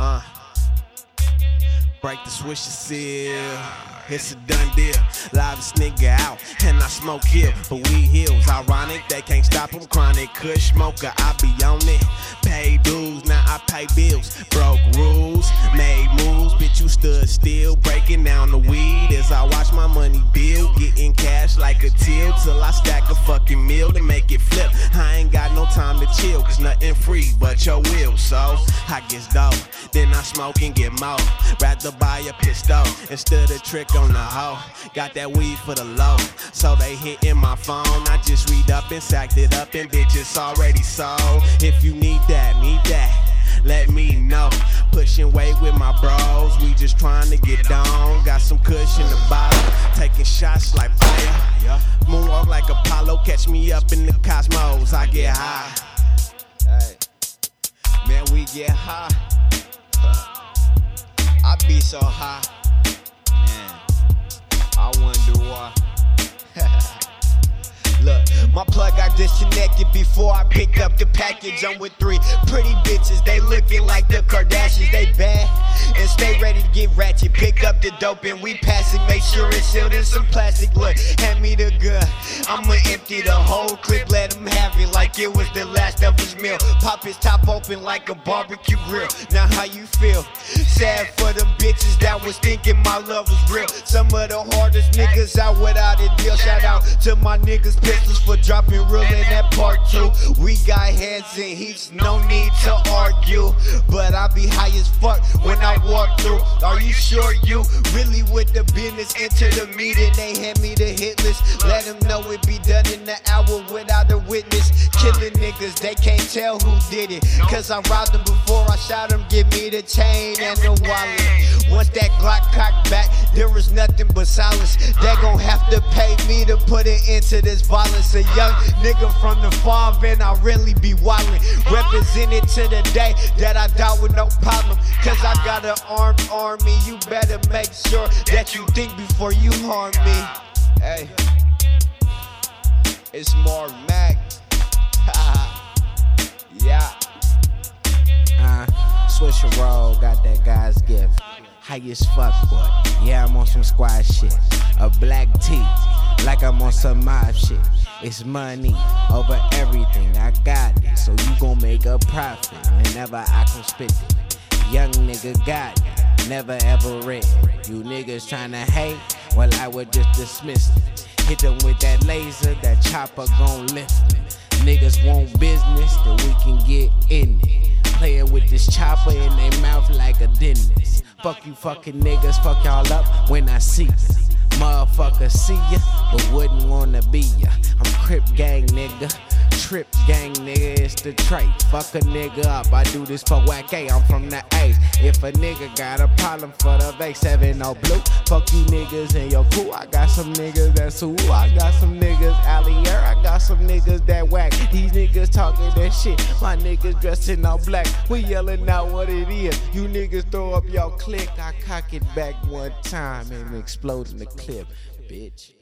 Uh break the swisher seal. It's a done deal. Livest nigga out, and I smoke here, but we hills. Ironic, they can't stop them. Chronic kush smoker, I be on it. Pay dues, now I pay bills. Broke rules, made moves, bitch, you stood still. Breaking down the weed as I watch my money build. Getting cash like a till till I stack a fucking meal to make it flip. I ain't got no time to chill, cause nothing free but your will. So I get dope, then I smoke and get more. Rather buy a pistol instead of trick on the hoe. Got that weed for the low, so they hitting my phone. I just read up and sacked it up, and bitch, it's already sold. If you need that, need that. Let me know. Pushing weight with my bros, we just trying to get down. Got some cushion in the bottle, taking shots like fire. Moonwalk like Apollo, catch me up in the cosmos. I get high. Man, we get high. So high, man. I wonder why. Look, my plug got disconnected before I picked up the package. I'm with three pretty bitches, they looking like the Kardashians. They bad and stay ready to get ratchet. Pick up the dope and we pass it. Make sure it's sealed in some plastic. Look, hand me the gun. I'ma empty the whole clip, let him have it like it was the last of his meal. Pop his top open like a barbecue grill. Now, how you feel? Sad for them bitches that was thinking my love was real. Some of the hardest niggas out without a deal. Shout out to my niggas pistols for dropping real in that part two. We got heads and heaps, no need to argue. But I be high as fuck when I walk through. Are you sure you really with the business? Enter the meeting, they hand me the hit list. Let them know it be done in the hour without a witness. Killing niggas, they can't tell who did it. Cause I robbed them before I shot them. Give me the chain and the wallet. Once that Glock cocked back, there is nothing but silence. They gon' have to pay me to put it into this violence. A young nigga from the farm, and I really be wildin'. Represented to the day that I die with no problem. Cause I got an armed army. You better make sure that you think before you harm me. Hey, it's Marv Macc. yeah. Uh, Swisher Roll got that guy's gift. High as fuck, boy. Yeah, I'm on some squad shit. A black tee, like I'm on some mob shit. It's money over everything. I got it, so you gon' make a profit whenever I can spit it. Young nigga got it, never ever read. You niggas tryna hate, well I would just dismiss it. Hit them with that laser, that chopper gon' lift it. Niggas want business, then we can get in it. Playing with this chopper in their mouth like a dentist. Fuck you fucking niggas, fuck y'all up when I see ya. Motherfucker see ya, but wouldn't wanna be ya. I'm Crip gang nigga. Trip gang nigga, it's the trait. Fuck a nigga up, I do this for whack A, I'm from the A's. If a nigga got a problem for the Vex 7 or blue, fuck you niggas and your crew. I got some niggas that's who, I got some niggas allier, I got some niggas that whack. These niggas talking that shit, my niggas dressed in all black. We yelling out what it is. You niggas throw up your click, I cock it back one time and explode in the clip, bitch.